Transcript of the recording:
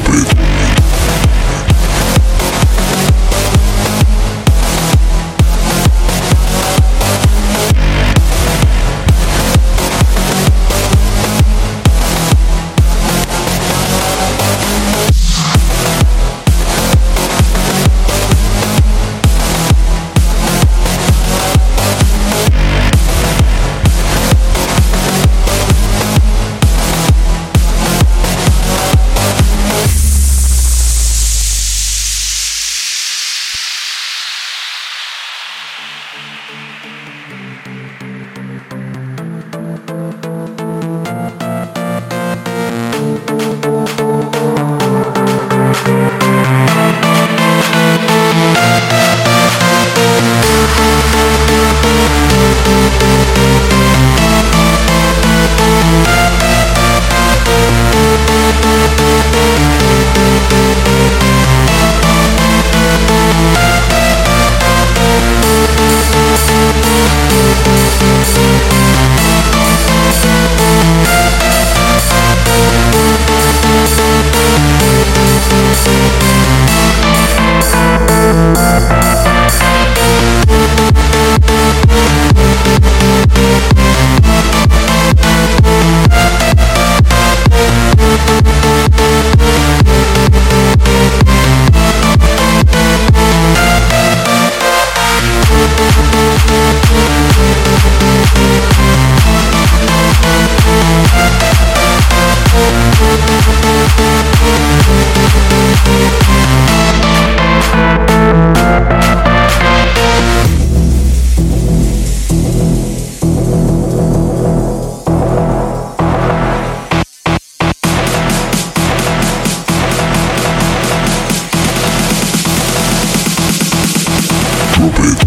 Preto. stupid.